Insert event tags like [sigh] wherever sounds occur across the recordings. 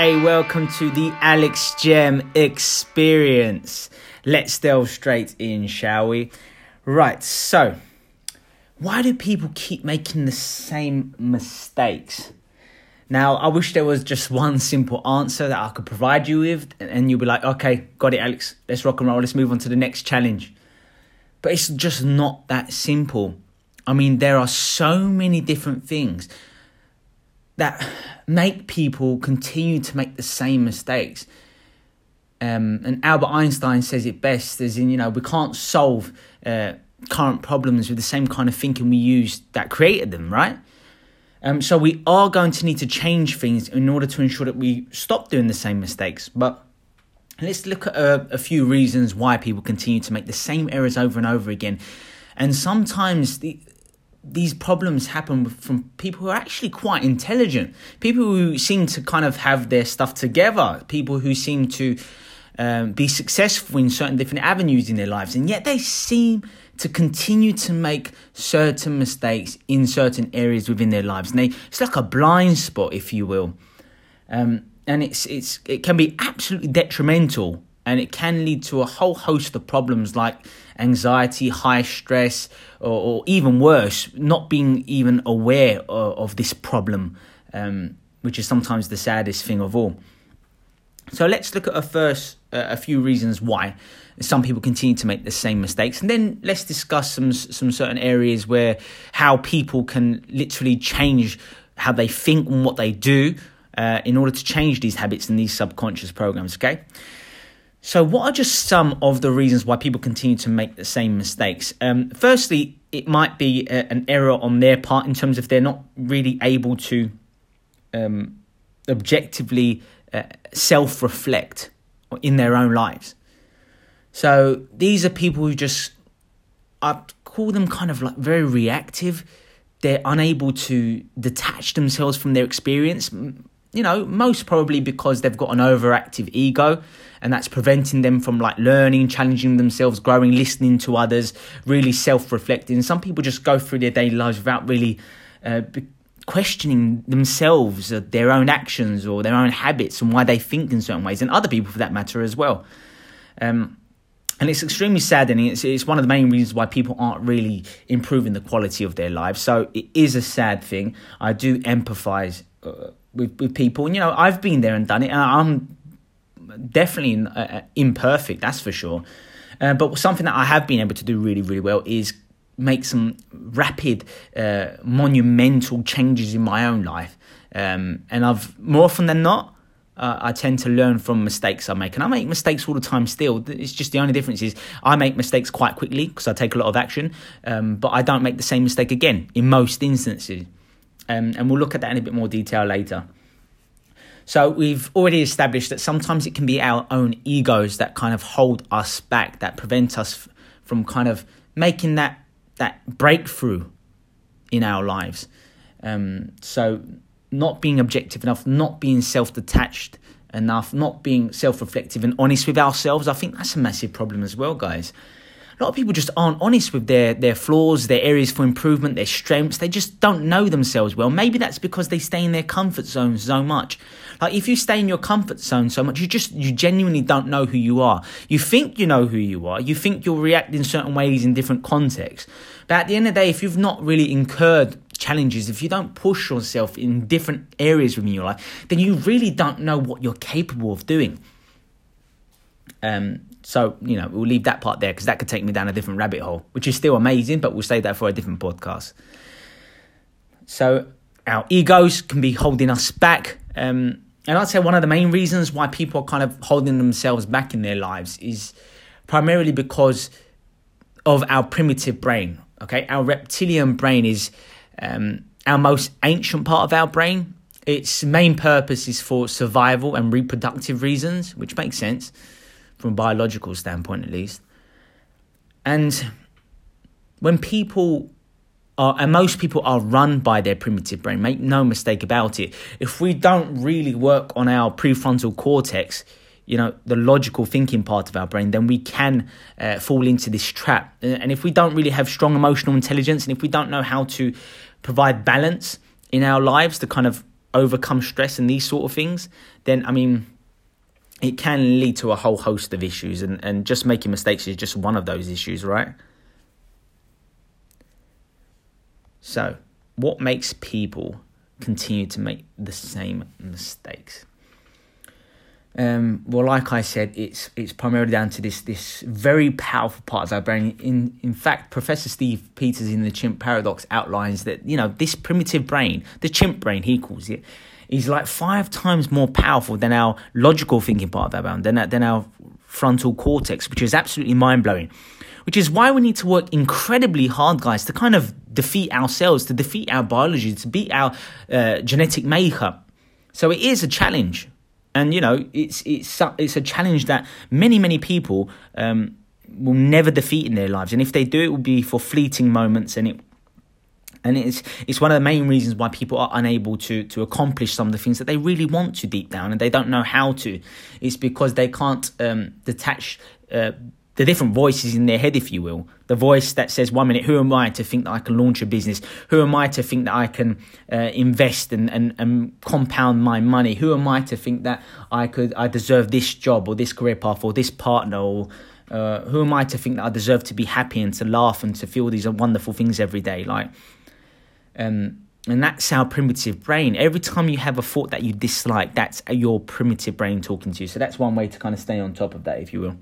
Hey, welcome to the Alex Gem experience. Let's delve straight in, shall we? Right, so why do people keep making the same mistakes? Now, I wish there was just one simple answer that I could provide you with, and you'll be like, okay, got it, Alex, let's rock and roll, let's move on to the next challenge. But it's just not that simple. I mean, there are so many different things that make people continue to make the same mistakes. Um, and Albert Einstein says it best, as in, you know, we can't solve uh, current problems with the same kind of thinking we used that created them, right? Um, so we are going to need to change things in order to ensure that we stop doing the same mistakes. But let's look at a, a few reasons why people continue to make the same errors over and over again. And sometimes the, these problems happen from people who are actually quite intelligent, people who seem to kind of have their stuff together, people who seem to um, be successful in certain different avenues in their lives, and yet they seem to continue to make certain mistakes in certain areas within their lives. And they, it's like a blind spot, if you will, um, and it's it's it can be absolutely detrimental, and it can lead to a whole host of problems like anxiety, high stress, or, or even worse, not being even aware of, of this problem, um, which is sometimes the saddest thing of all. So let's look at a first uh, a few reasons why some people continue to make the same mistakes, and then let's discuss some some certain areas where how people can literally change how they think and what they do uh, in order to change these habits and these subconscious programs. Okay. So, what are just some of the reasons why people continue to make the same mistakes? Um, firstly, it might be a, an error on their part in terms of they're not really able to um, objectively uh, self reflect in their own lives. So, these are people who just, I call them kind of like very reactive. They're unable to detach themselves from their experience you know, most probably because they've got an overactive ego and that's preventing them from like learning, challenging themselves, growing, listening to others, really self reflecting. Some people just go through their daily lives without really uh, questioning themselves, uh, their own actions or their own habits and why they think in certain ways, and other people for that matter as well. Um, and it's extremely saddening. It's, it's one of the main reasons why people aren't really improving the quality of their lives. So it is a sad thing. I do empathize uh, with, with people. And, you know, I've been there and done it, and I'm definitely uh, uh, imperfect, that's for sure. Uh, but something that I have been able to do really, really well is make some rapid, uh, monumental changes in my own life. Um, and I've more often than not, uh, I tend to learn from mistakes I make, and I make mistakes all the time. Still, it's just the only difference is I make mistakes quite quickly because I take a lot of action, um, but I don't make the same mistake again in most instances. Um, and we'll look at that in a bit more detail later. So we've already established that sometimes it can be our own egos that kind of hold us back, that prevent us from kind of making that that breakthrough in our lives. Um, so not being objective enough, not being self detached enough, not being self reflective and honest with ourselves, I think that's a massive problem as well, guys a lot of people just aren't honest with their, their flaws, their areas for improvement, their strengths. They just don't know themselves well. Maybe that's because they stay in their comfort zone so much. Like if you stay in your comfort zone so much, you just you genuinely don't know who you are. You think you know who you are. You think you'll react in certain ways in different contexts. But at the end of the day, if you've not really incurred challenges, if you don't push yourself in different areas within your life, then you really don't know what you're capable of doing. Um, so, you know, we'll leave that part there because that could take me down a different rabbit hole, which is still amazing, but we'll save that for a different podcast. So, our egos can be holding us back. Um, and I'd say one of the main reasons why people are kind of holding themselves back in their lives is primarily because of our primitive brain. Okay, our reptilian brain is um, our most ancient part of our brain. Its main purpose is for survival and reproductive reasons, which makes sense from a biological standpoint at least. And when people are, and most people are run by their primitive brain, make no mistake about it. If we don't really work on our prefrontal cortex, you know, the logical thinking part of our brain, then we can uh, fall into this trap. And if we don't really have strong emotional intelligence, and if we don't know how to provide balance in our lives to kind of overcome stress and these sort of things, then I mean, it can lead to a whole host of issues, and, and just making mistakes is just one of those issues, right? So, what makes people continue to make the same mistakes? Um, well, like I said, it's it's primarily down to this this very powerful part of our brain. In in fact, Professor Steve Peters in the Chimp Paradox outlines that you know this primitive brain, the chimp brain, he calls it, is like five times more powerful than our logical thinking part of our brain, than than our frontal cortex, which is absolutely mind blowing. Which is why we need to work incredibly hard, guys, to kind of defeat ourselves, to defeat our biology, to beat our uh, genetic makeup. So it is a challenge and you know it's it's it's a challenge that many many people um, will never defeat in their lives, and if they do, it will be for fleeting moments, and it and it's it's one of the main reasons why people are unable to to accomplish some of the things that they really want to deep down, and they don't know how to. It's because they can't um, detach. Uh, the different voices in their head, if you will. The voice that says, one minute, who am I to think that I can launch a business? Who am I to think that I can uh, invest and, and, and compound my money? Who am I to think that I could I deserve this job or this career path or this partner or uh, who am I to think that I deserve to be happy and to laugh and to feel these wonderful things every day? Like, um, and that's our primitive brain. Every time you have a thought that you dislike, that's your primitive brain talking to you. So that's one way to kind of stay on top of that, if you will.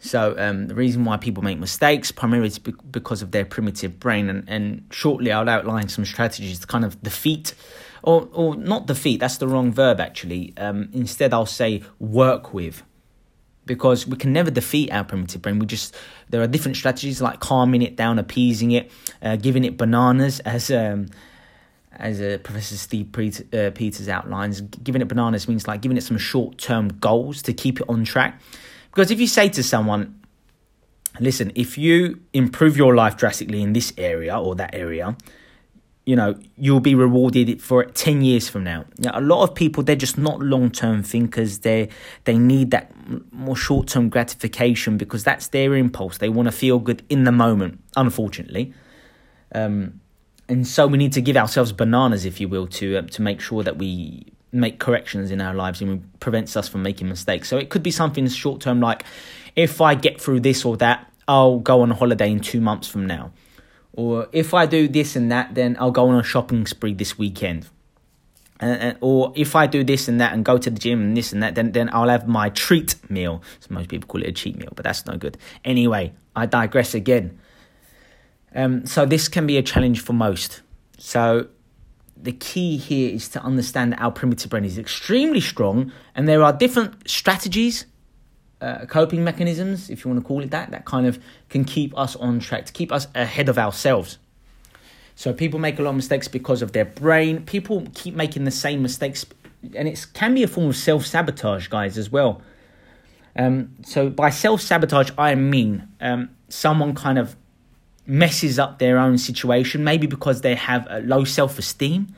So um, the reason why people make mistakes primarily is because of their primitive brain, and, and shortly I'll outline some strategies to kind of defeat, or or not defeat. That's the wrong verb actually. Um, instead, I'll say work with, because we can never defeat our primitive brain. We just there are different strategies like calming it down, appeasing it, uh, giving it bananas as. Um, as uh, Professor Steve uh, Peters outlines, giving it bananas means like giving it some short term goals to keep it on track. Because if you say to someone, listen, if you improve your life drastically in this area or that area, you know, you'll be rewarded for it 10 years from now. now a lot of people, they're just not long term thinkers. They, they need that more short term gratification because that's their impulse. They want to feel good in the moment, unfortunately. Um, and so we need to give ourselves bananas, if you will, to uh, to make sure that we make corrections in our lives and prevents us from making mistakes. So it could be something short term like if I get through this or that, I'll go on holiday in two months from now. Or if I do this and that, then I'll go on a shopping spree this weekend. Uh, or if I do this and that and go to the gym and this and that, then, then I'll have my treat meal. So most people call it a cheat meal, but that's no good. Anyway, I digress again. Um, so this can be a challenge for most. So the key here is to understand that our primitive brain is extremely strong and there are different strategies uh, coping mechanisms if you want to call it that that kind of can keep us on track to keep us ahead of ourselves. So people make a lot of mistakes because of their brain. People keep making the same mistakes and it can be a form of self-sabotage guys as well. Um, so by self-sabotage i mean um, someone kind of messes up their own situation, maybe because they have a low self esteem,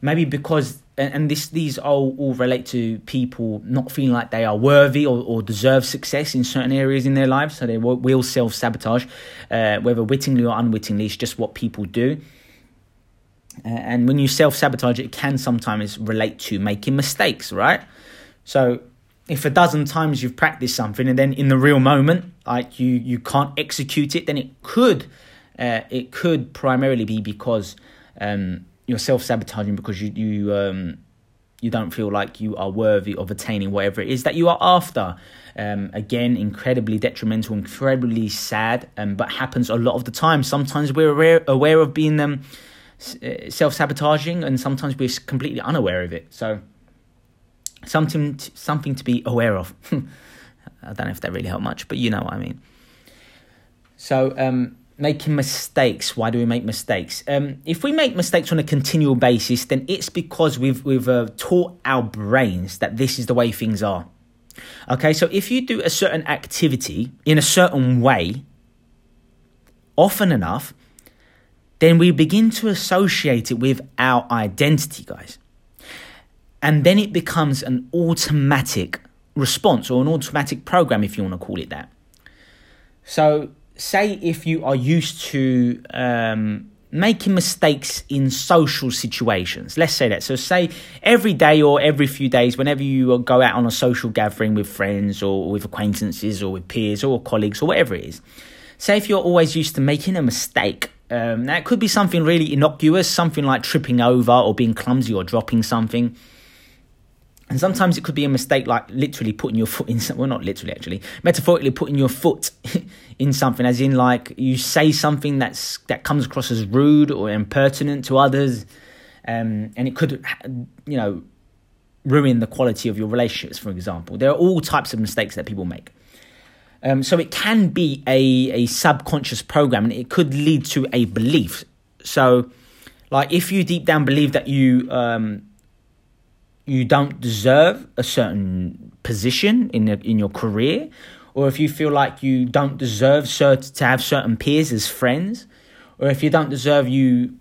maybe because and this these all, all relate to people not feeling like they are worthy or, or deserve success in certain areas in their lives. So they will self sabotage, uh, whether wittingly or unwittingly. It's just what people do. Uh, and when you self sabotage, it can sometimes relate to making mistakes, right? So if a dozen times you've practiced something and then in the real moment like you you can't execute it then it could uh, it could primarily be because um, you're self-sabotaging because you you um, you don't feel like you are worthy of attaining whatever it is that you are after um, again incredibly detrimental incredibly sad um, but happens a lot of the time sometimes we're aware, of being um, uh, self-sabotaging and sometimes we're completely unaware of it so something to, something to be aware of. [laughs] I don't know if that really helped much, but you know what I mean. So, um, making mistakes. Why do we make mistakes? Um, if we make mistakes on a continual basis, then it's because we've we've uh, taught our brains that this is the way things are. Okay, so if you do a certain activity in a certain way, often enough, then we begin to associate it with our identity, guys. And then it becomes an automatic response or an automatic program, if you want to call it that. So, say if you are used to um, making mistakes in social situations. Let's say that. So, say every day or every few days, whenever you go out on a social gathering with friends or with acquaintances or with peers or colleagues or whatever it is, say if you're always used to making a mistake. Um, it could be something really innocuous, something like tripping over or being clumsy or dropping something. And sometimes it could be a mistake, like literally putting your foot in. Something, well, not literally, actually, metaphorically putting your foot [laughs] in something, as in like you say something that's that comes across as rude or impertinent to others, um, and it could, you know, ruin the quality of your relationships. For example, there are all types of mistakes that people make. Um, so it can be a a subconscious program, and it could lead to a belief. So, like if you deep down believe that you um, you don't deserve a certain position in a, in your career, or if you feel like you don't deserve cert- to have certain peers as friends, or if you don't deserve you,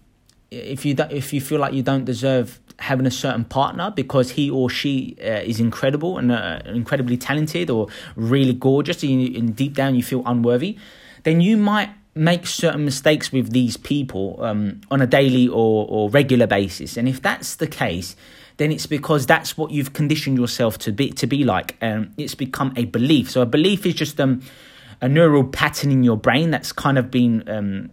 if you don't, if you feel like you don't deserve having a certain partner because he or she uh, is incredible and uh, incredibly talented or really gorgeous, and, and deep down you feel unworthy, then you might make certain mistakes with these people um, on a daily or, or regular basis. And if that's the case, then it's because that's what you've conditioned yourself to be to be like. Um, it's become a belief. So a belief is just um, a neural pattern in your brain that's kind of been um,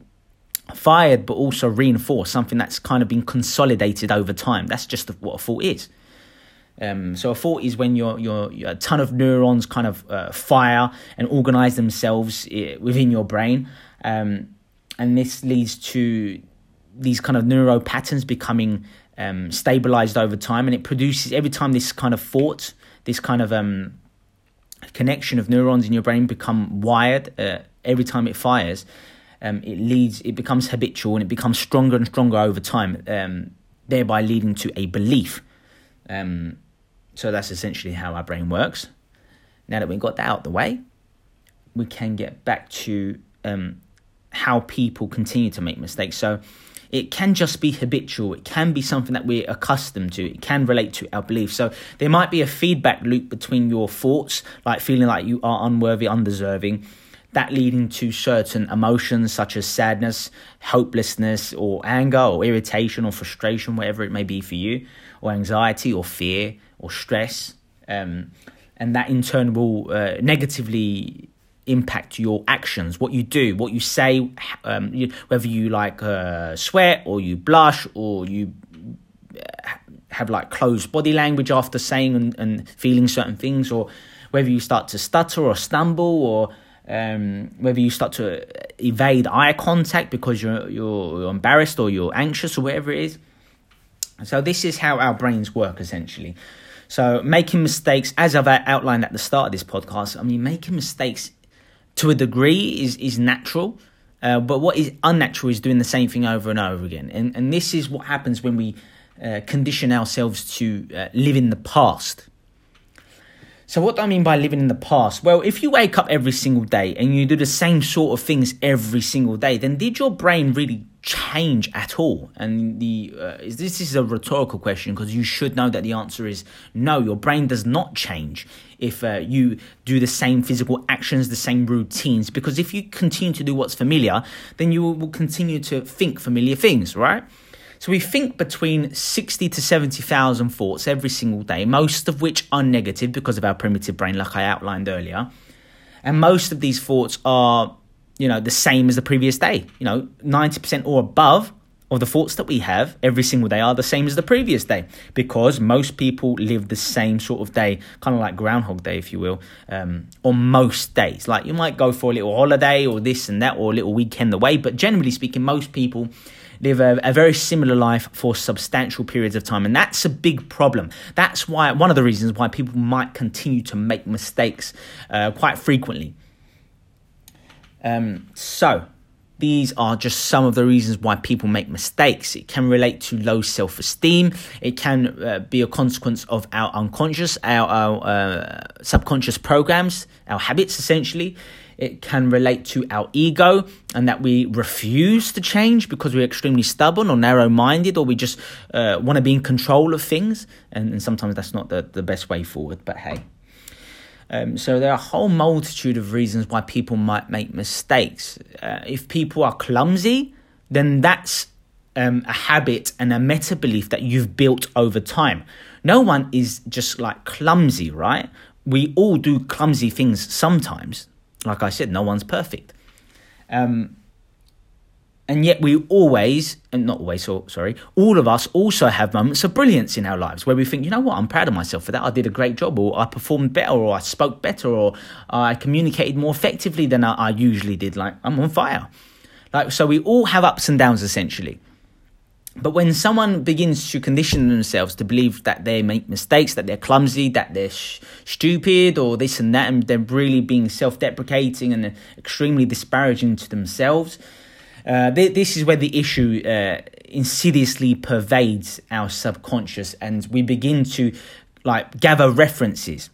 fired, but also reinforced. Something that's kind of been consolidated over time. That's just what a thought is. Um, so a thought is when your your a ton of neurons kind of uh, fire and organize themselves uh, within your brain, um, and this leads to these kind of neuro patterns becoming um, stabilized over time, and it produces every time this kind of thought, this kind of um, connection of neurons in your brain become wired. Uh, every time it fires, um, it leads, it becomes habitual, and it becomes stronger and stronger over time, um, thereby leading to a belief. Um, so that's essentially how our brain works. Now that we've got that out the way, we can get back to um, how people continue to make mistakes. So it can just be habitual. It can be something that we're accustomed to. It can relate to our beliefs. So there might be a feedback loop between your thoughts, like feeling like you are unworthy, undeserving, that leading to certain emotions such as sadness, hopelessness, or anger, or irritation, or frustration, whatever it may be for you, or anxiety, or fear, or stress. Um, and that in turn will uh, negatively impact your actions, what you do, what you say, um, you, whether you like uh, sweat or you blush or you uh, have like closed body language after saying and, and feeling certain things, or whether you start to stutter or stumble, or um, whether you start to evade eye contact because you're, you're you're embarrassed or you're anxious or whatever it is. So this is how our brains work essentially. So making mistakes, as I've outlined at the start of this podcast, I mean making mistakes to a degree is is natural. Uh, but what is unnatural is doing the same thing over and over again. And, and this is what happens when we uh, condition ourselves to uh, live in the past. So, what do I mean by living in the past? Well, if you wake up every single day and you do the same sort of things every single day, then did your brain really change at all? And the uh, is this is a rhetorical question because you should know that the answer is no. Your brain does not change if uh, you do the same physical actions, the same routines. Because if you continue to do what's familiar, then you will continue to think familiar things, right? So we think between 60 to 70,000 thoughts every single day, most of which are negative because of our primitive brain, like I outlined earlier. And most of these thoughts are, you know, the same as the previous day. You know, 90% or above of the thoughts that we have every single day are the same as the previous day because most people live the same sort of day, kind of like Groundhog Day, if you will, um, on most days. Like you might go for a little holiday or this and that or a little weekend away, but generally speaking, most people live a, a, very similar life for substantial periods of time. And that's a big problem. That's why one of the reasons why people might continue to make mistakes uh, quite frequently. Um, so, these are just some of the reasons why people make mistakes. It can relate to low self esteem. It can uh, be a consequence of our unconscious, our, our uh, subconscious programs, our habits essentially. It can relate to our ego and that we refuse to change because we're extremely stubborn or narrow minded or we just uh, want to be in control of things. And, and sometimes that's not the, the best way forward, but hey. Um, so there are a whole multitude of reasons why people might make mistakes. Uh, if people are clumsy, then that's um, a habit and a meta belief that you've built over time. No one is just like clumsy, right? We all do clumsy things sometimes. Like I said, no one's perfect. Um, and yet we always, and not always, so, sorry, all of us also have moments of brilliance in our lives where we think, you know what, I'm proud of myself for that. I did a great job, or I performed better, or I spoke better, or I communicated more effectively than I, I usually did. Like, I'm on fire. Like, so we all have ups and downs essentially. But when someone begins to condition themselves to believe that they make mistakes, that they're clumsy, that they're sh- stupid, or this and that, and they're really being self deprecating and extremely disparaging to themselves, uh, th- this is where the issue uh, insidiously pervades our subconscious, and we begin to like gather references.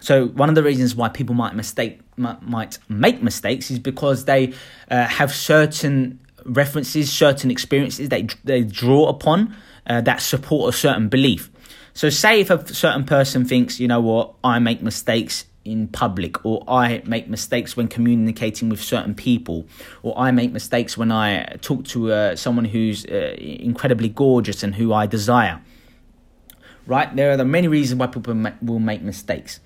So one of the reasons why people might mistake might make mistakes is because they uh, have certain references, certain experiences they they draw upon uh, that support a certain belief. So, say if a certain person thinks, you know what, I make mistakes in public, or I make mistakes when communicating with certain people, or I make mistakes when I talk to uh, someone who's uh, incredibly gorgeous and who I desire. Right? There are the many reasons why people will make mistakes.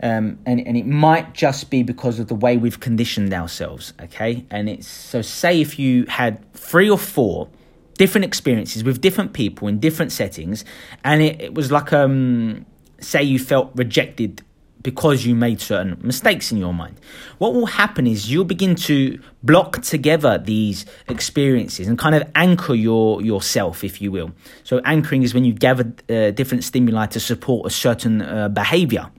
Um, and, and it might just be because of the way we've conditioned ourselves, okay? And it's so, say if you had three or four different experiences with different people in different settings, and it, it was like, um, say you felt rejected because you made certain mistakes in your mind. What will happen is you'll begin to block together these experiences and kind of anchor your yourself, if you will. So anchoring is when you gather uh, different stimuli to support a certain uh, behavior.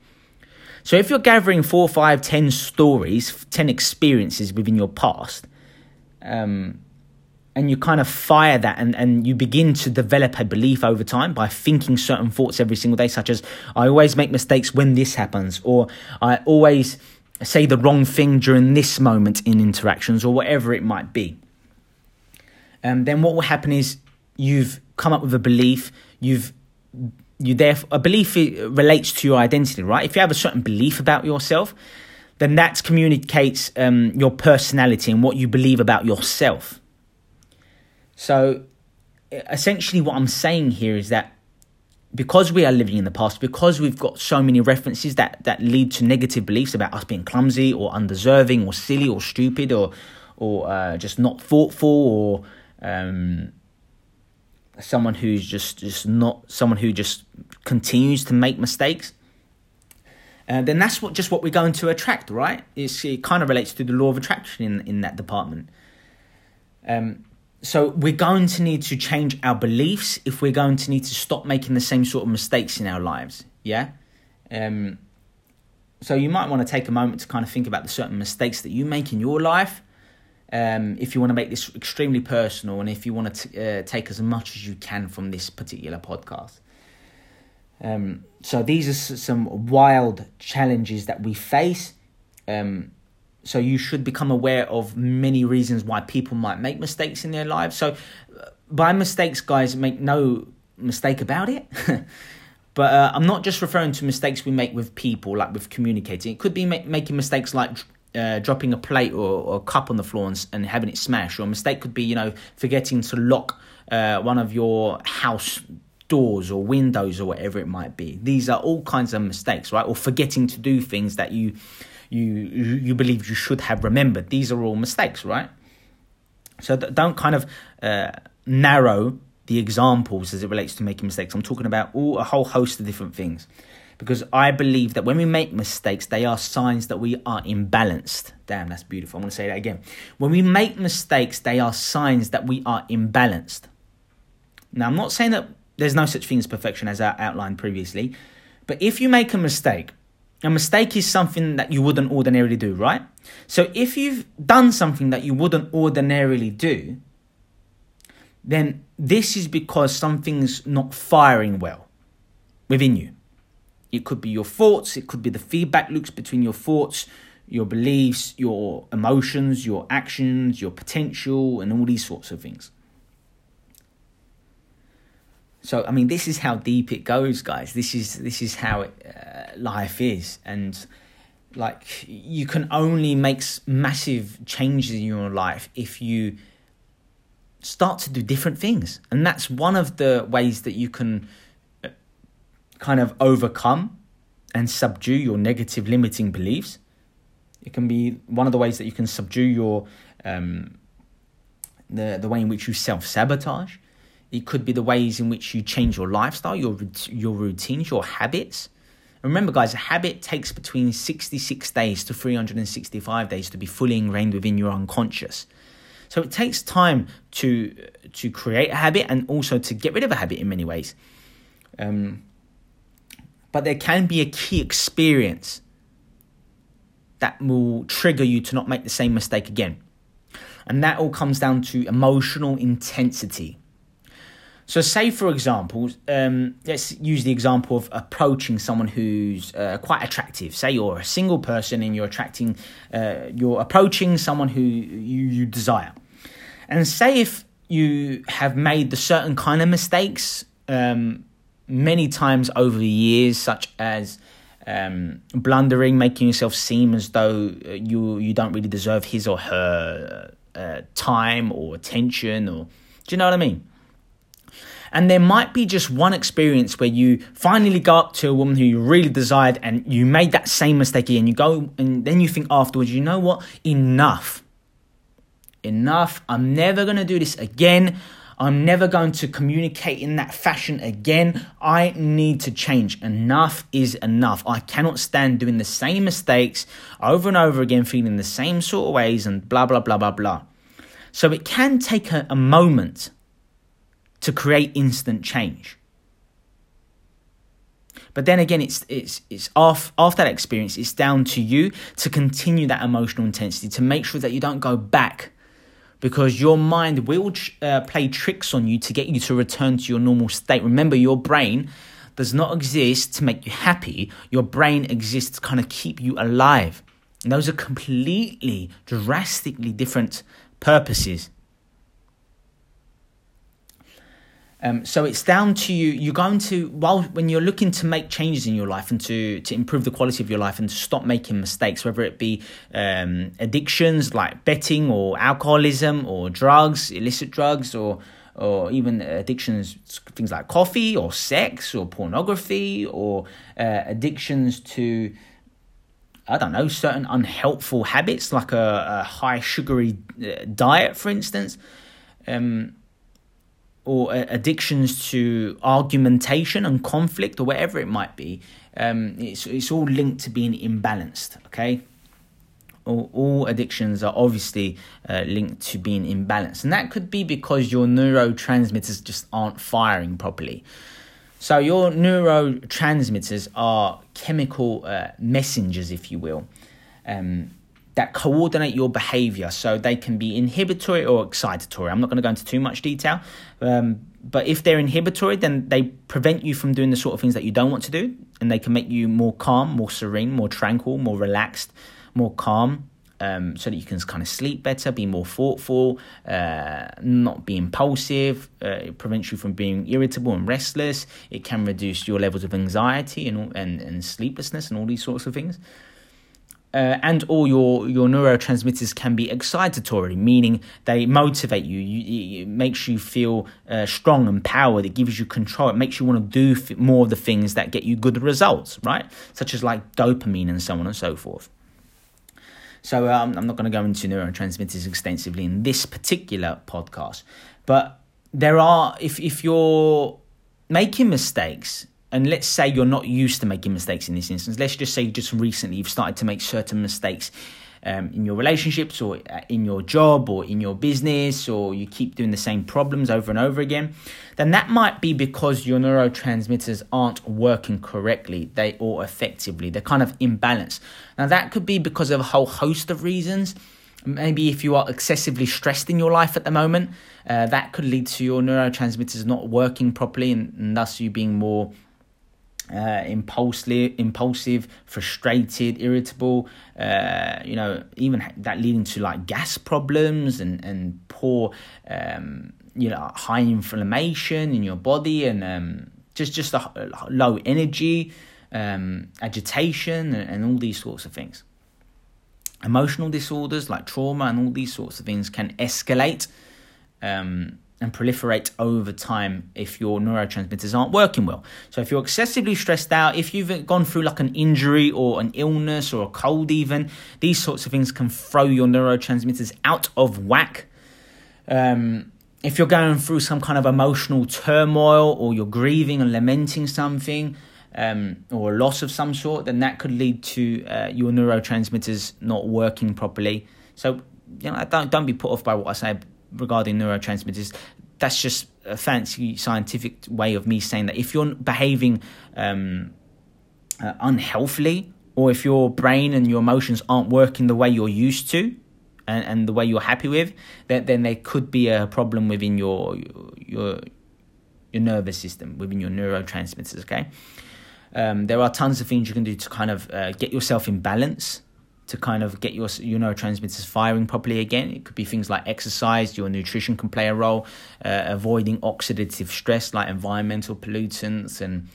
So if you're gathering four, five, ten stories, ten experiences within your past, um, and you kind of fire that and, and you begin to develop a belief over time by thinking certain thoughts every single day, such as I always make mistakes when this happens, or I always say the wrong thing during this moment in interactions, or whatever it might be. Um, then what will happen is you've come up with a belief, you've you therefore a belief relates to your identity, right? If you have a certain belief about yourself, then that communicates um, your personality and what you believe about yourself. So, essentially, what I'm saying here is that because we are living in the past, because we've got so many references that, that lead to negative beliefs about us being clumsy or undeserving or silly or stupid or or uh, just not thoughtful or um, someone who's just just not someone who just continues to make mistakes uh, then that's what just what we're going to attract right? It's, it kind of relates to the law of attraction in in that department. Um, so we're going to need to change our beliefs if we're going to need to stop making the same sort of mistakes in our lives yeah um, so you might want to take a moment to kind of think about the certain mistakes that you make in your life um, if you want to make this extremely personal and if you want to uh, take as much as you can from this particular podcast. Um, so these are some wild challenges that we face. Um, so you should become aware of many reasons why people might make mistakes in their lives. So uh, by mistakes, guys, make no mistake about it. [laughs] but uh, I'm not just referring to mistakes we make with people, like with communicating. It could be ma- making mistakes like uh, dropping a plate or, or, a cup on the floor and, and, having it smash. Or a mistake could be, you know, forgetting to lock uh, one of your house doors or windows or whatever it might be. These are all kinds of mistakes, right? Or forgetting to do things that you you you believe you should have remembered. These are all mistakes, right? So don't kind of uh, narrow the examples as it relates to making mistakes. I'm talking about all a whole host of different things because I believe that when we make mistakes, they are signs that we are imbalanced. Damn, that's beautiful. I'm going to say that again. When we make mistakes, they are signs that we are imbalanced. Now, I'm not saying that there's no such thing as perfection as I outlined previously, but if you make a mistake, a mistake is something that you wouldn't ordinarily do, right? So if you've done something that you wouldn't ordinarily do, then this is because something's not firing well within you. It could be your thoughts, it could be the feedback loops between your thoughts, your beliefs, your emotions, your actions, your potential, and all these sorts of things. So, I mean, this is how deep it goes, guys. This is this is how it, uh, life is, and like you can only make massive changes in your life if you start to do different things. And that's one of the ways that you can uh, kind of overcome and subdue your negative limiting beliefs. It can be one of the ways that you can subdue your um, the the way in which you self sabotage. It could be the ways in which you change your lifestyle, your your routines, your habits. remember, guys, a habit takes between sixty six days to three hundred and sixty five days to be fully ingrained within your unconscious. So it takes time to to create a habit and also to get rid of a habit in many ways. Um, but there can be a key experience that will trigger you to not make the same mistake again. And that all comes down to emotional intensity. So, say for example, um, let's use the example of approaching someone who's uh, quite attractive. Say you're a single person and you're attracting, uh, you're approaching someone who you, you desire. And say if you have made the certain kind of mistakes um, many times over the years, such as um, blundering, making yourself seem as though uh, you you don't really deserve his or her uh, time or attention, or do you know what I mean? And there might be just one experience where you finally go up to a woman who you really desired and you made that same mistake again. You go and then you think afterwards, you know what? Enough. Enough. I'm never going to do this again. I'm never going to communicate in that fashion again. I need to change. Enough is enough. I cannot stand doing the same mistakes over and over again, feeling the same sort of ways, and blah, blah, blah, blah, blah. So it can take a, a moment to create instant change. But then again, it's it's it's off after that experience. It's down to you to continue that emotional intensity to make sure that you don't go back, because your mind will uh, play tricks on you to get you to return to your normal state. Remember, your brain does not exist to make you happy. Your brain exists to kind of keep you alive. And those are completely, drastically different purposes. Um, so it's down to you. You're going to while when you're looking to make changes in your life and to to improve the quality of your life and to stop making mistakes, whether it be um, addictions like betting or alcoholism or drugs, illicit drugs, or or even addictions things like coffee or sex or pornography or uh, addictions to I don't know certain unhelpful habits like a, a high sugary uh, diet, for instance. Um, or uh, addictions to argumentation and conflict or whatever it might be, um, it's, it's all linked to being imbalanced, okay? All, all addictions are obviously uh, linked to being imbalanced. And that could be because your neurotransmitters just aren't firing properly. So, your neurotransmitters are chemical uh, messengers, if you will. Um, that coordinate your behavior. So they can be inhibitory or excitatory. I'm not going to go into too much detail. Um, but if they're inhibitory, then they prevent you from doing the sort of things that you don't want to do. And they can make you more calm, more serene, more tranquil, more relaxed, more calm. Um, so that you can kind of sleep better, be more thoughtful, uh, not be impulsive. Uh, it prevents you from being irritable and restless. It can reduce your levels of anxiety and, and, and sleeplessness and all these sorts of things uh, and all your your neurotransmitters can be excitatory, meaning they motivate you. you it makes you feel uh, strong and powered. It gives you control. It makes you want to do more of the things that get you good results, right? Such as like dopamine and so on and so forth. So um, I'm not going to go into neurotransmitters extensively in this particular podcast, but there are if if you're making mistakes and let's say you're not used to making mistakes in this instance. Let's just say just recently you've started to make certain mistakes um, in your relationships or uh, in your job or in your business or you keep doing the same problems over and over again, then that might be because your neurotransmitters aren't working correctly they or effectively. They're kind of imbalanced. Now that could be because of a whole host of reasons. Maybe if you are excessively stressed in your life at the moment, uh, that could lead to your neurotransmitters not working properly and, and thus you being more uh, impulsive, impulsive, frustrated, irritable. Uh, you know, even that leading to like gas problems and and poor, um, you know, high inflammation in your body and um, just just a, low energy, um, agitation, and, and all these sorts of things. Emotional disorders like trauma and all these sorts of things can escalate um, and proliferate over time if your neurotransmitters aren't working well. So if you're excessively stressed out, if you've gone through like an injury or an illness or a cold even, these sorts of things can throw your neurotransmitters out of whack. Um, if you're going through some kind of emotional turmoil or you're grieving and lamenting something um, or a loss of some sort, then that could lead to uh, your neurotransmitters not working properly. So, you know, don't don't be put off by what I say regarding neurotransmitters. That's just a fancy scientific way of me saying that if you're behaving um, uh, unhealthily, or if your brain and your emotions aren't working the way you're used to, and, and the way you're happy with, then then there could be a problem within your your your nervous system, within your neurotransmitters. Okay, um, there are tons of things you can do to kind of uh, get yourself in balance, to kind of get your your neurotransmitters firing properly again. It could be things like exercise. Your nutrition can play a role. Uh, avoiding oxidative stress like environmental pollutants and.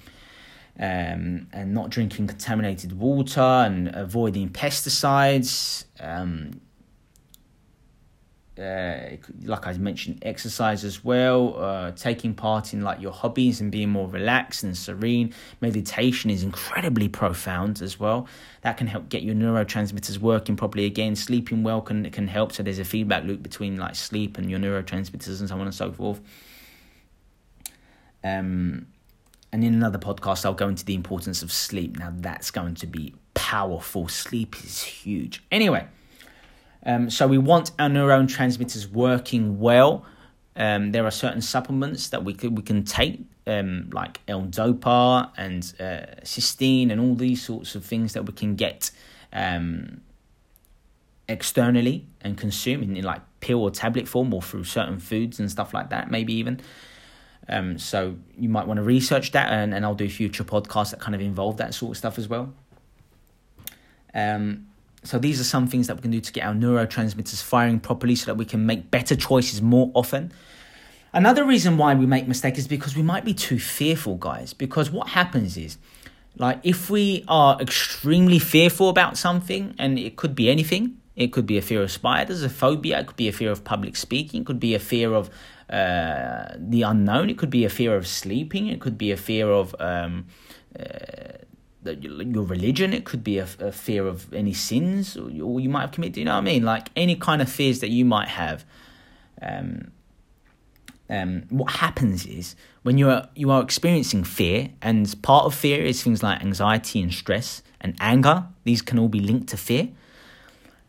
Um, and not drinking contaminated water and avoiding pesticides, um, uh, like I mentioned, exercise as well, uh, taking part in like your hobbies and being more relaxed and serene. Meditation is incredibly profound as well. That can help get your neurotransmitters working properly again. Sleeping well can can help. So there's a feedback loop between like sleep and your neurotransmitters and so on and so forth. Um, and in another podcast, I'll go into the importance of sleep. Now that's going to be powerful. Sleep is huge. Anyway. Um, so we want our neurotransmitters working well. Um, there are certain supplements that we can, we can take, um, like L-Dopa and uh, cysteine and all these sorts of things that we can get um, externally and consume in, in, like pill or tablet form or through certain foods and stuff like that, maybe even. Um, so you might want to research that, and, and I'll do future podcasts that kind of involve that sort of stuff as well. Um, so these are some things that we can do to get our neurotransmitters firing properly so that we can make better choices more often. Another reason why we make mistakes is because we might be too fearful, guys. Because what happens is, like, if we are extremely fearful about something, and it could be anything, it could be a fear of spiders, a phobia, it could be a fear of public speaking, it could be a fear of uh, the unknown, it could be a fear of sleeping, it could be a fear of um, uh, your religion. It could be a, a fear of any sins or, or, you might have committed. You know what I mean? Like any kind of fears that you might have. Um, um, what happens is when you are you are experiencing fear, and part of fear is things like anxiety and stress and anger. These can all be linked to fear.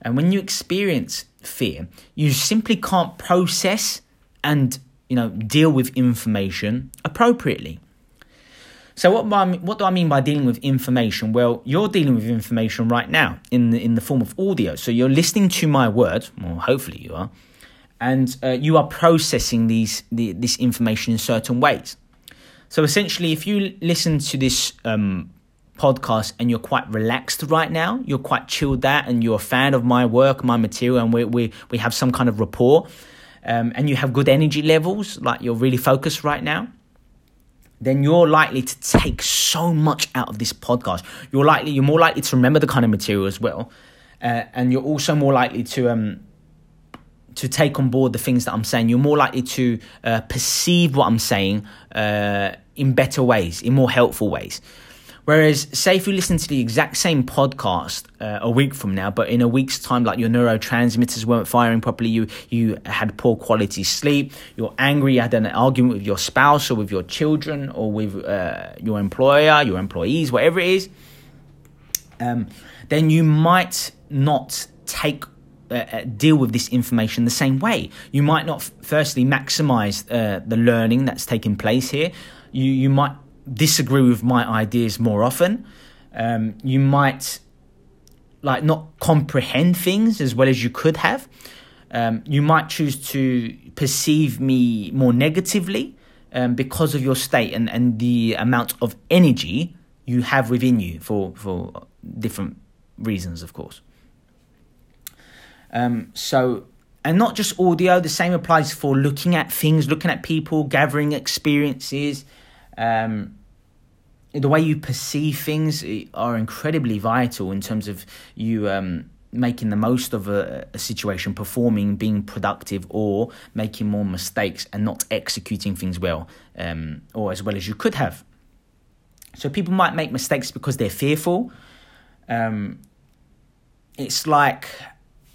And when you experience fear, you simply can't process and you know deal with information appropriately. So what what do I mean by dealing with information? Well, you're dealing with information right now in the, in the form of audio. So you're listening to my words, or hopefully you are, and uh, you are processing these the, this information in certain ways. So essentially, if you listen to this um, podcast and you're quite relaxed right now, you're quite chilled out, and you're a fan of my work, my material, and we we we have some kind of rapport, um, and you have good energy levels, like you're really focused right now then you're likely to take so much out of this podcast. You're likely, you're more likely to remember the kind of material as well, uh, and you're also more likely to um to take on board the things that I'm saying. You're more likely to uh, perceive what I'm saying uh, in better ways, in more helpful ways. Whereas, say if you listen to the exact same podcast uh, a week from now, but in a week's time, like your neurotransmitters weren't firing properly, you you had poor quality sleep, you're angry, you had an argument with your spouse or with your children or with uh, your employer, your employees, whatever it is, um, then you might not take uh, uh deal with this information the same way. You might not, f- firstly, maximize uh, the learning that's taking place here. You you might disagree with my ideas more often. Um, you might like not comprehend things as well as you could have. Um, you might choose to perceive me more negatively um, because of your state and, and the amount of energy you have within you for, for different reasons, of course. Um, so, and not just audio, the same applies for looking at things, looking at people, gathering experiences, um, the way you perceive things are incredibly vital in terms of you um, making the most of a, a, situation, performing, being productive, or making more mistakes and not executing things well um, or as well as you could have. So people might make mistakes because they're fearful. Um, it's like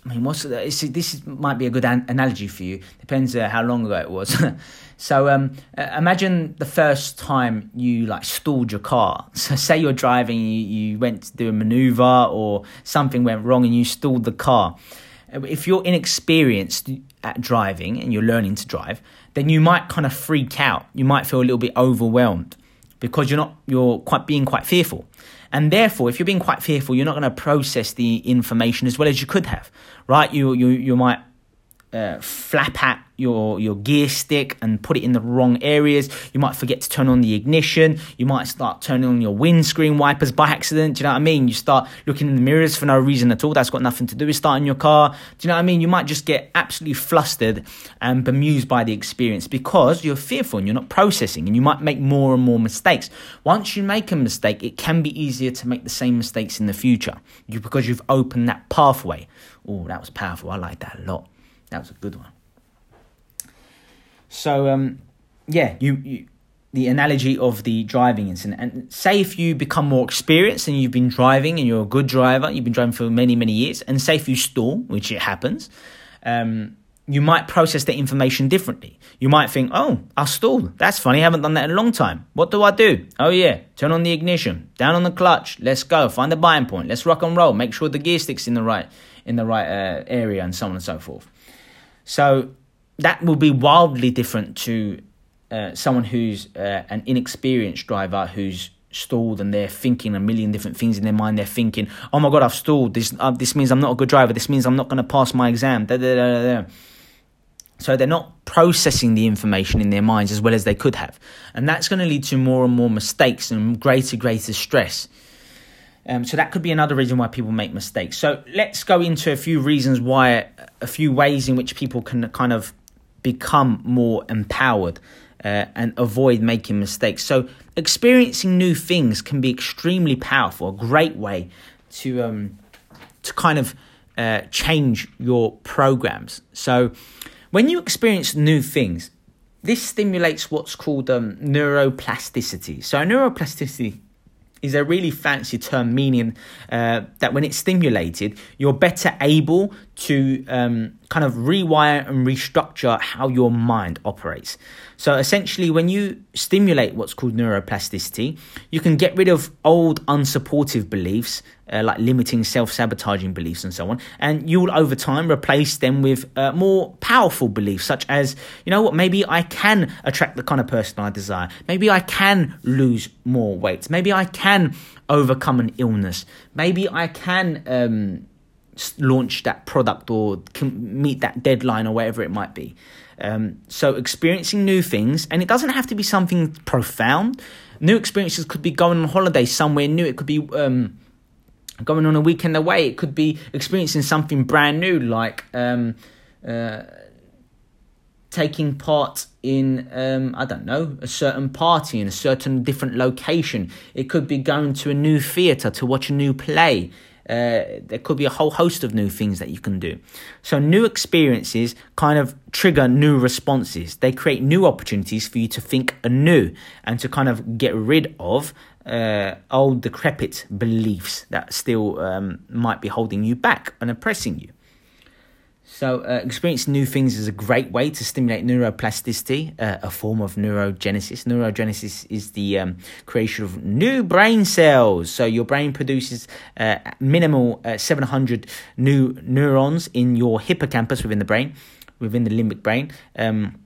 I mean, what's this? Is, might be a good an- analogy for you. Depends uh, how long ago it was. [laughs] so, um, uh, imagine the first time you like stalled your car. [laughs] So, say you're driving, you, you went to do a maneuver or something went wrong, and you stalled the car. Uh, if you're inexperienced at driving and you're learning to drive, then you might kind of freak out. You might feel a little bit overwhelmed because you're not you're quite being quite fearful. And therefore, if you're being quite fearful, you're not going to process the information as well as you could have, right? You you you might uh, flap at your your gear stick and put it in the wrong areas. You might forget to turn on the ignition. You might start turning on your windscreen wipers by accident. Do you know what I mean? You start looking in the mirrors for no reason at all. That's got nothing to do with starting your car. Do you know what I mean? You might just get absolutely flustered and bemused by the experience because you're fearful and you're not processing, and you might make more and more mistakes. Once you make a mistake, it can be easier to make the same mistakes in the future you, because you've opened that pathway. Oh, that was powerful. I like that a lot. That was a good one. So um, yeah, you, you the analogy of the driving incident. And say if you become more experienced and you've been driving and you're a good driver, you've been driving for many, many years, and say if you stall, which it happens, um, you might process the information differently. You might think, oh, I stalled. That's funny. I haven't done that in a long time. What do I do? Oh, yeah. Turn on the ignition, down on the clutch. Let's go. Find the buying point. Let's rock and roll. Make sure the gear stick's in the right, in the right uh, area and so on and so forth. So that will be wildly different to uh, someone who's uh, an inexperienced driver who's stalled and they're thinking a million different things in their mind. They're thinking, "Oh my god, I've stalled. This uh, this means I'm not a good driver. This means I'm not going to pass my exam." Da, da, da, so they're not processing the information in their minds as well as they could have, and that's going to lead to more and more mistakes and greater greater stress. Um, so that could be another reason why people make mistakes. So let's go into a few reasons why, a few ways in which people can kind of become more empowered uh, and avoid making mistakes. So, experiencing new things can be extremely powerful, a great way to um, to kind of uh, change your programs. So, when you experience new things, this stimulates what's called um, neuroplasticity. So, neuroplasticity is a really fancy term meaning uh, that when it's stimulated, you're better able to um, kind of rewire and restructure how your mind operates. So essentially, when you stimulate what's called neuroplasticity, you can get rid of old unsupportive beliefs uh, like limiting self sabotaging beliefs and so on. And you will over time replace them with uh, more powerful beliefs, such as, you know what, maybe I can attract the kind of person I desire. Maybe I can lose more weight. Maybe I can overcome an illness. Maybe I can um, launch that product or meet that deadline or whatever it might be. Um, so, experiencing new things, and it doesn't have to be something profound. New experiences could be going on holiday somewhere new. It could be um, going on a weekend away. It could be experiencing something brand new, like um, uh, taking part in um, I don't know a certain party in a certain different location. It could be going to a new theatre to watch a new play. Uh, there could be a whole host of new things that you can do. So, new experiences kind of trigger new responses. They create new opportunities for you to think anew and to kind of get rid of uh, old decrepit beliefs that still um, might be holding you back and oppressing you. So, uh, experiencing new things is a great way to stimulate neuroplasticity, uh, a form of neurogenesis. Neurogenesis is the um, creation of new brain cells. So, your brain produces uh, minimal uh, 700 new neurons in your hippocampus within the brain, within the limbic brain. Um,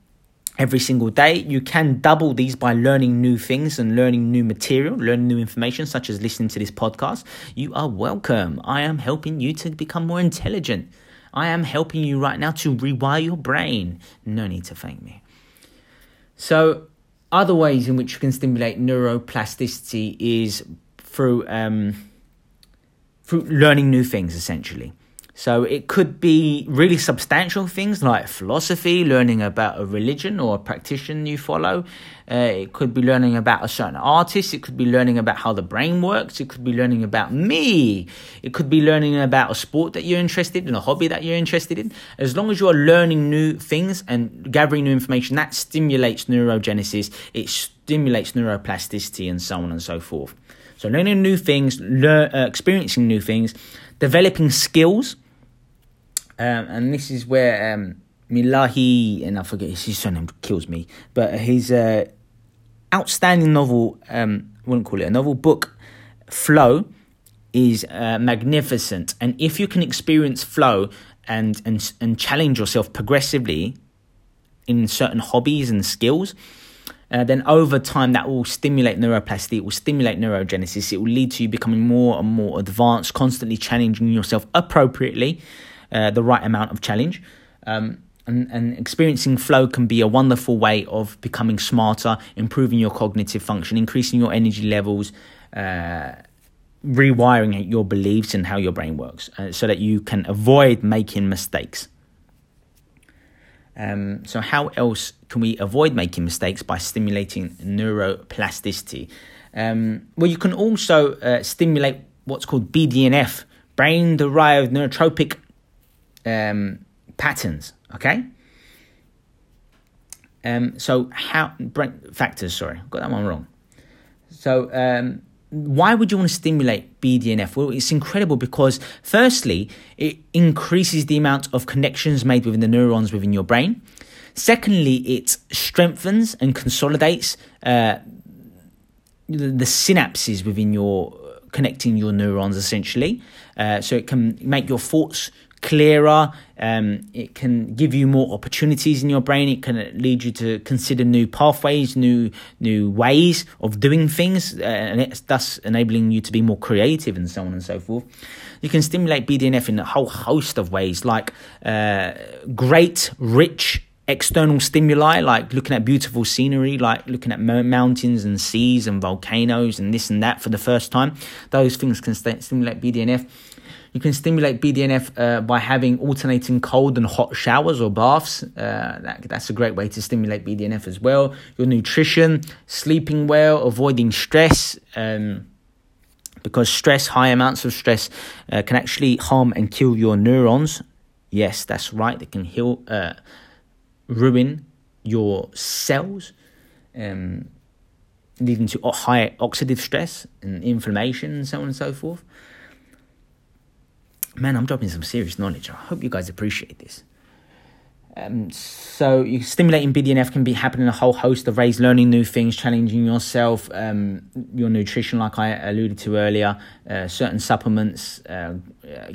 every single day. You can double these by learning new things and learning new material, learning new information, such as listening to this podcast. You are welcome. I am helping you to become more intelligent. I am helping you right now to rewire your brain. No need to thank me. So, other ways in which you can stimulate neuroplasticity is through um, through learning new things, essentially. So it could be really substantial things like philosophy, learning about a religion or a practitioner you follow. Uh, it could be learning about a certain artist. It could be learning about how the brain works. It could be learning about me. It could be learning about a sport that you're interested in, a hobby that you're interested in. As long as you are learning new things and gathering new information, that stimulates neurogenesis. It stimulates neuroplasticity and so on and so forth. So learning new things, lear- uh, experiencing new things, developing skills um, and this is where um, Milahi, and I forget his surname kills me, but his uh, outstanding novel, um, I wouldn't call it a novel, book, Flow, is uh, magnificent. And if you can experience flow and, and, and challenge yourself progressively in certain hobbies and skills, uh, then over time that will stimulate neuroplasticity, it will stimulate neurogenesis, it will lead to you becoming more and more advanced, constantly challenging yourself appropriately uh, the right amount of challenge. Um, and, and, experiencing flow can be a wonderful way of becoming smarter, improving your cognitive function, increasing your energy levels, uh, rewiring your beliefs and how your brain works uh, so that you can avoid making mistakes. Um, so, how else can we avoid making mistakes by stimulating neuroplasticity? Um, well, you can also uh, stimulate what's called BDNF, brain derived neurotrophic um, patterns. Okay. Um, so how brain factors? Sorry, got that one wrong. So um, why would you want to stimulate BDNF? Well, it's incredible because firstly, it increases the amount of connections made within the neurons within your brain. Secondly, it strengthens and consolidates uh, the, the synapses within your connecting your neurons essentially. Uh, so it can make your thoughts clearer. Um, it can give you more opportunities in your brain. It can lead you to consider new pathways, new new ways of doing things, uh, and it's thus enabling you to be more creative and so on and so forth. You can stimulate BDNF in a whole host of ways, like uh, great, rich external stimuli like looking at beautiful scenery like looking at mountains and seas and volcanoes and this and that for the first time those things can st- stimulate bdnf you can stimulate BDNF uh, by having alternating cold and hot showers or baths. Uh, that, that's a great way to stimulate BDNF as well. Your nutrition, sleeping well, avoiding stress. Um, because stress, high amounts of stress, uh, can actually harm and kill your neurons. Yes, that's right. They can heal, uh, ruin your cells, um, leading to high oxidative stress and inflammation and so on and so forth man, I'm dropping some serious knowledge. I hope you guys appreciate this. Um, so stimulating BDNF can be happening a whole host of ways, learning new things, challenging yourself, um, your nutrition, like I alluded to earlier, uh, certain supplements, uh, uh,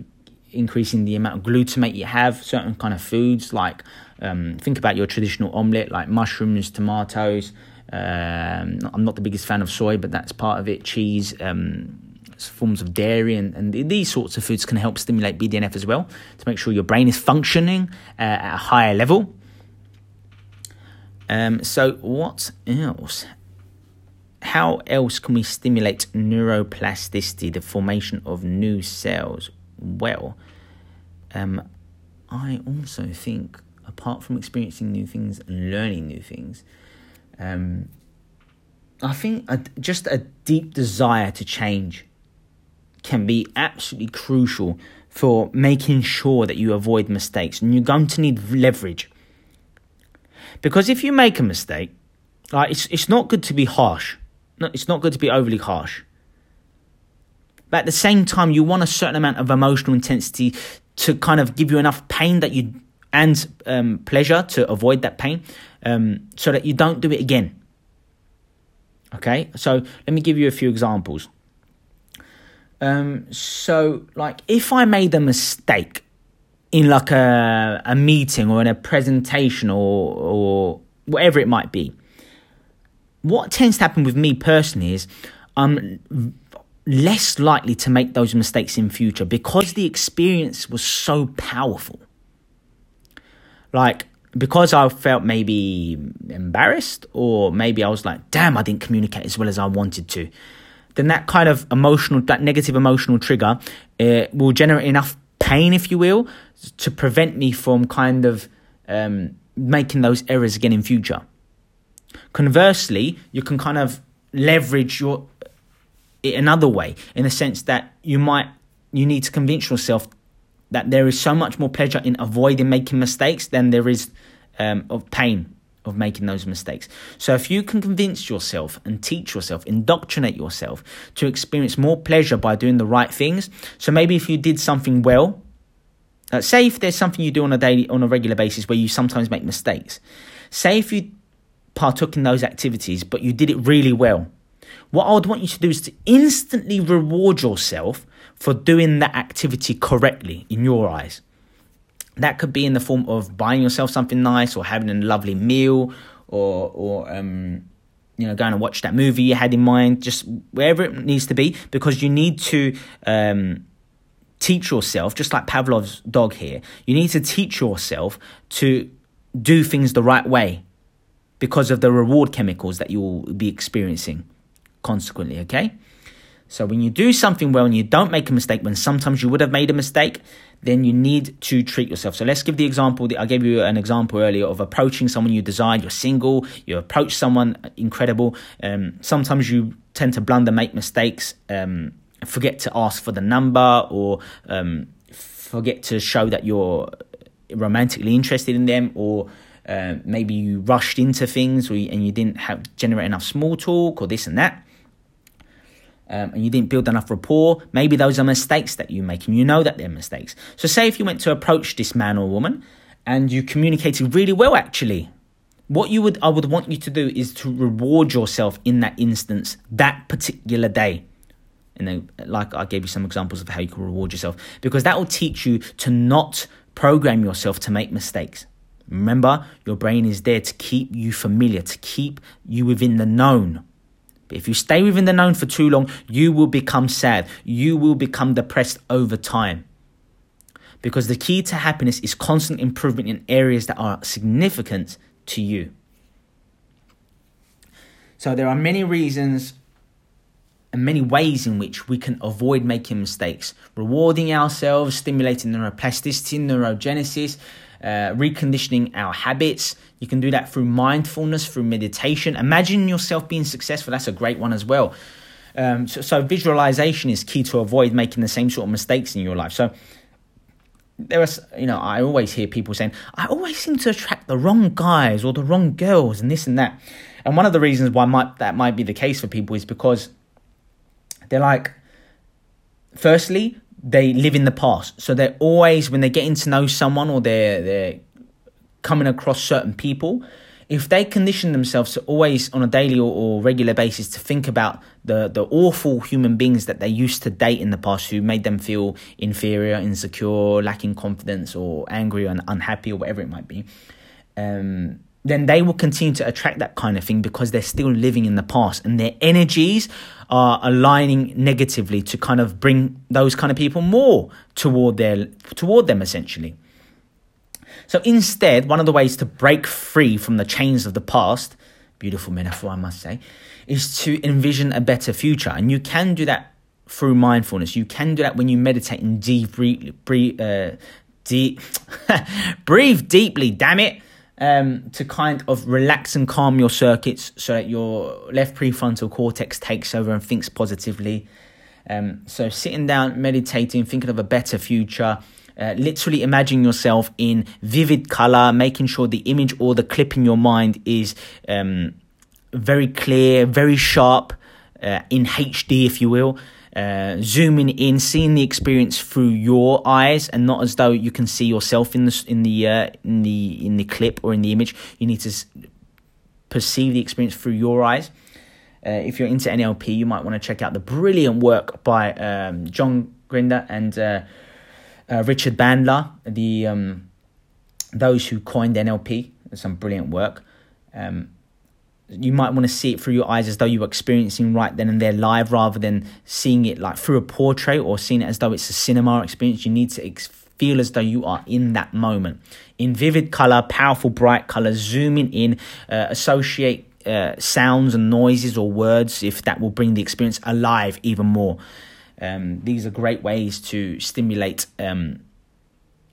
increasing the amount of glutamate you have, certain kind of foods, like um, think about your traditional omelette, like mushrooms, tomatoes. Um, I'm not the biggest fan of soy, but that's part of it. Cheese, um, forms of dairy and, and these sorts of foods can help stimulate BDNF as well to make sure your brain is functioning uh, at a higher level. Um, so, what else? How else can we stimulate neuroplasticity, the formation of new cells? Well, um, I also think, apart from experiencing new things and learning new things, um, I think a, just a deep desire to change can be absolutely crucial for making sure that you avoid mistakes. And you're going to need leverage. Because if you make a mistake, like it's it's not good to be harsh. No, it's not good to be overly harsh. But at the same time, you want a certain amount of emotional intensity to kind of give you enough pain that you and um, pleasure to avoid that pain, um, so that you don't do it again. Okay, so let me give you a few examples. Um, so, like, if I made a mistake in like a a meeting or in a presentation or or whatever it might be, what tends to happen with me personally is I'm less likely to make those mistakes in future because the experience was so powerful. Like because I felt maybe embarrassed or maybe I was like, damn, I didn't communicate as well as I wanted to then that kind of emotional, that negative emotional trigger uh, will generate enough pain, if you will, to prevent me from kind of um, making those errors again in future. Conversely, you can kind of leverage your it another way in the sense that you might you need to convince yourself that there is so much more pleasure in avoiding making mistakes than there is um, of pain of making those mistakes. So if you can convince yourself and teach yourself, indoctrinate yourself to experience more pleasure by doing the right things. So maybe if you did something well, uh, say if there's something you do on a daily on a regular basis where you sometimes make mistakes. Say if you partook in those activities but you did it really well. What I would want you to do is to instantly reward yourself for doing that activity correctly in your eyes. That could be in the form of buying yourself something nice or having a lovely meal or or um, you know going to watch that movie you had in mind, just wherever it needs to be, because you need to um, teach yourself, just like Pavlov's dog here. You need to teach yourself to do things the right way because of the reward chemicals that you will be experiencing consequently. Okay. So when you do something well and you don't make a mistake, when sometimes you would have made a mistake, then you need to treat yourself. So let's give the example. I gave you an example earlier of approaching someone you desire. You're single. You approach someone incredible. Um, sometimes you tend to blunder, make mistakes, um, forget to ask for the number, or um, forget to show that you're romantically interested in them, or uh, maybe you rushed into things, or you, and you didn't have generate enough small talk, or this and that um, and you didn't build enough rapport, maybe those are mistakes that you make and you know that they're mistakes. So, say if you went to approach this man or woman and you communicated really well, actually, what you would I would want you to do is to reward yourself in that instance that particular day. And then, like I gave you some examples of how you can reward yourself because that will teach you to not program yourself to make mistakes. Remember, your brain is there to keep you familiar, to keep you within the known. If you stay within the known for too long, you will become sad. You will become depressed over time. Because the key to happiness is constant improvement in areas that are significant to you. So there are many reasons and many ways in which we can avoid making mistakes. Rewarding ourselves, stimulating neuroplasticity, neurogenesis, uh, reconditioning our habits. You can do that through mindfulness, through meditation. Imagine yourself being successful. That's a great one as well. Um, so, so, visualization is key to avoid making the same sort of mistakes in your life. So, there are, you know, I always hear people saying, I always seem to attract the wrong guys or the wrong girls and this and that. And one of the reasons why might, that might be the case for people is because they're like, firstly, they live in the past. So they're always when they're getting to know someone or they're they're coming across certain people, if they condition themselves to always on a daily or, or, regular basis to think about the the awful human beings that they used to date in the past who made them feel inferior, insecure, lacking confidence, or angry and unhappy or whatever it might be, um, then they will continue to attract that kind of thing because they're still living in the past and their energies are aligning negatively to kind of bring those kind of people more toward their toward them essentially. So instead, one of the ways to break free from the chains of the past, beautiful metaphor I must say, is to envision a better future. And you can do that through mindfulness. You can do that when you meditate and deep breathe, uh, deep, [laughs] breathe deeply, damn it um, to kind of relax and calm your circuits so that your left prefrontal cortex takes over and thinks positively. Um, so, sitting down, meditating, thinking of a better future, uh, literally imagine yourself in vivid color, making sure the image or the clip in your mind is um, very clear, very sharp, uh, in HD, if you will. Uh, zooming in, seeing the experience through your eyes, and not as though you can see yourself in the in the uh, in the in the clip or in the image. You need to perceive the experience through your eyes. Uh, if you're into NLP, you might want to check out the brilliant work by um, John Grinder and uh, uh, Richard Bandler, the um, those who coined NLP. Some brilliant work. Um, you might want to see it through your eyes as though you were experiencing right then and there live rather than seeing it like through a portrait or seeing it as though it's a cinema experience. You need to ex- feel as though you are in that moment. In vivid color, powerful, bright color, zooming in, uh, associate uh, sounds and noises or words if that will bring the experience alive even more. Um, these are great ways to stimulate um,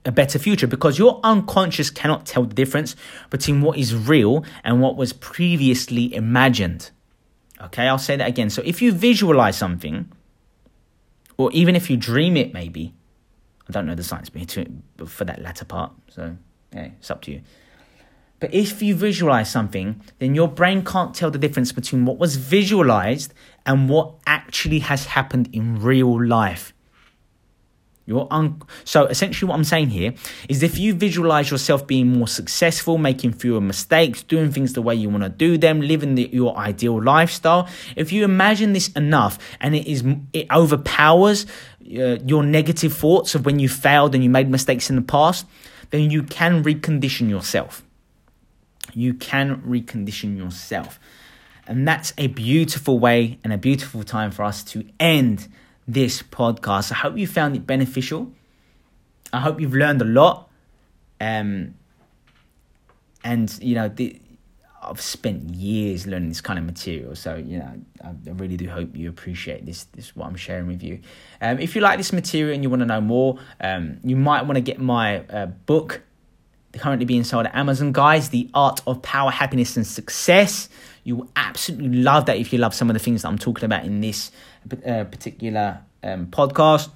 a better future because your unconscious cannot tell the difference between what is real and what was previously imagined. Okay, I'll say that again. So if you visualize something, or even if you dream it, maybe, I don't know the science for that latter part. So, yeah, it's up to you. But if you visualize something, then your brain can't tell the difference between what was visualized and what actually has happened in real life. Your un- so essentially, what I'm saying here is if you visualize yourself being more successful, making fewer mistakes, doing things the way you want to do them, living the, your ideal lifestyle, if you imagine this enough and it is it overpowers uh, your negative thoughts of when you failed and you made mistakes in the past, then you can recondition yourself. You can recondition yourself. And that's a beautiful way and a beautiful time for us to end this podcast. I hope you found it beneficial. I hope you've learned a lot. Um, and you know, the, I've spent years learning this kind of material, so you know, I, I really do hope you appreciate this. This what I'm sharing with you. Um, if you like this material and you want to know more, um, you might want to get my uh, book currently being sold at Amazon, guys. The Art of Power, Happiness, and Success. You will absolutely love that if you love some of the things that I'm talking about in this uh, particular um, podcast.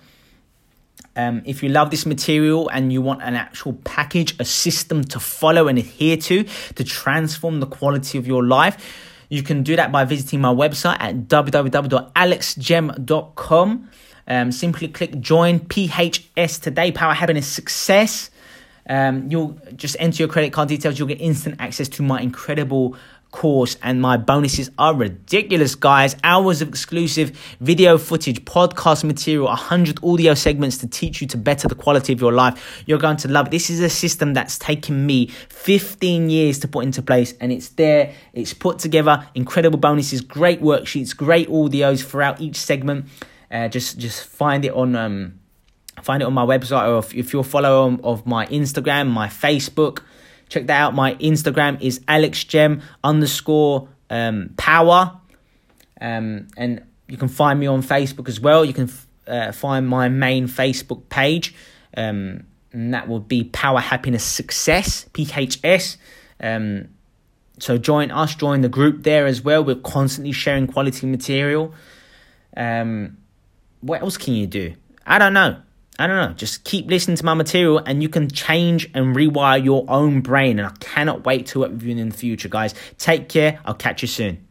Um, if you love this material and you want an actual package, a system to follow and adhere to to transform the quality of your life, you can do that by visiting my website at www.alexgem.com. Um, simply click join PHS today, Power Happiness Success. Um, you'll just enter your credit card details. You'll get instant access to my incredible course and my bonuses are ridiculous guys. Hours of exclusive video footage podcast material 100 audio segments to teach you to better the quality of your life. You're going to love it. This is a system that's taken me 15 years to put into place and it's there. It's put together. Incredible bonuses great worksheets great audios throughout each segment. Uh, just just find it on um, find it on my website or if, if you're a follower of my instagram my facebook Check that out. My Instagram is alexgem underscore um, power. Um, and you can find me on Facebook as well. You can uh, find my main Facebook page. Um, and that will be Power Happiness Success, PHS. Um, so join us, join the group there as well. We're constantly sharing quality material. Um, what else can you do? I don't know. I don't know, just keep listening to my material and you can change and rewire your own brain. And I cannot wait to work with you in the future, guys. Take care. I'll catch you soon.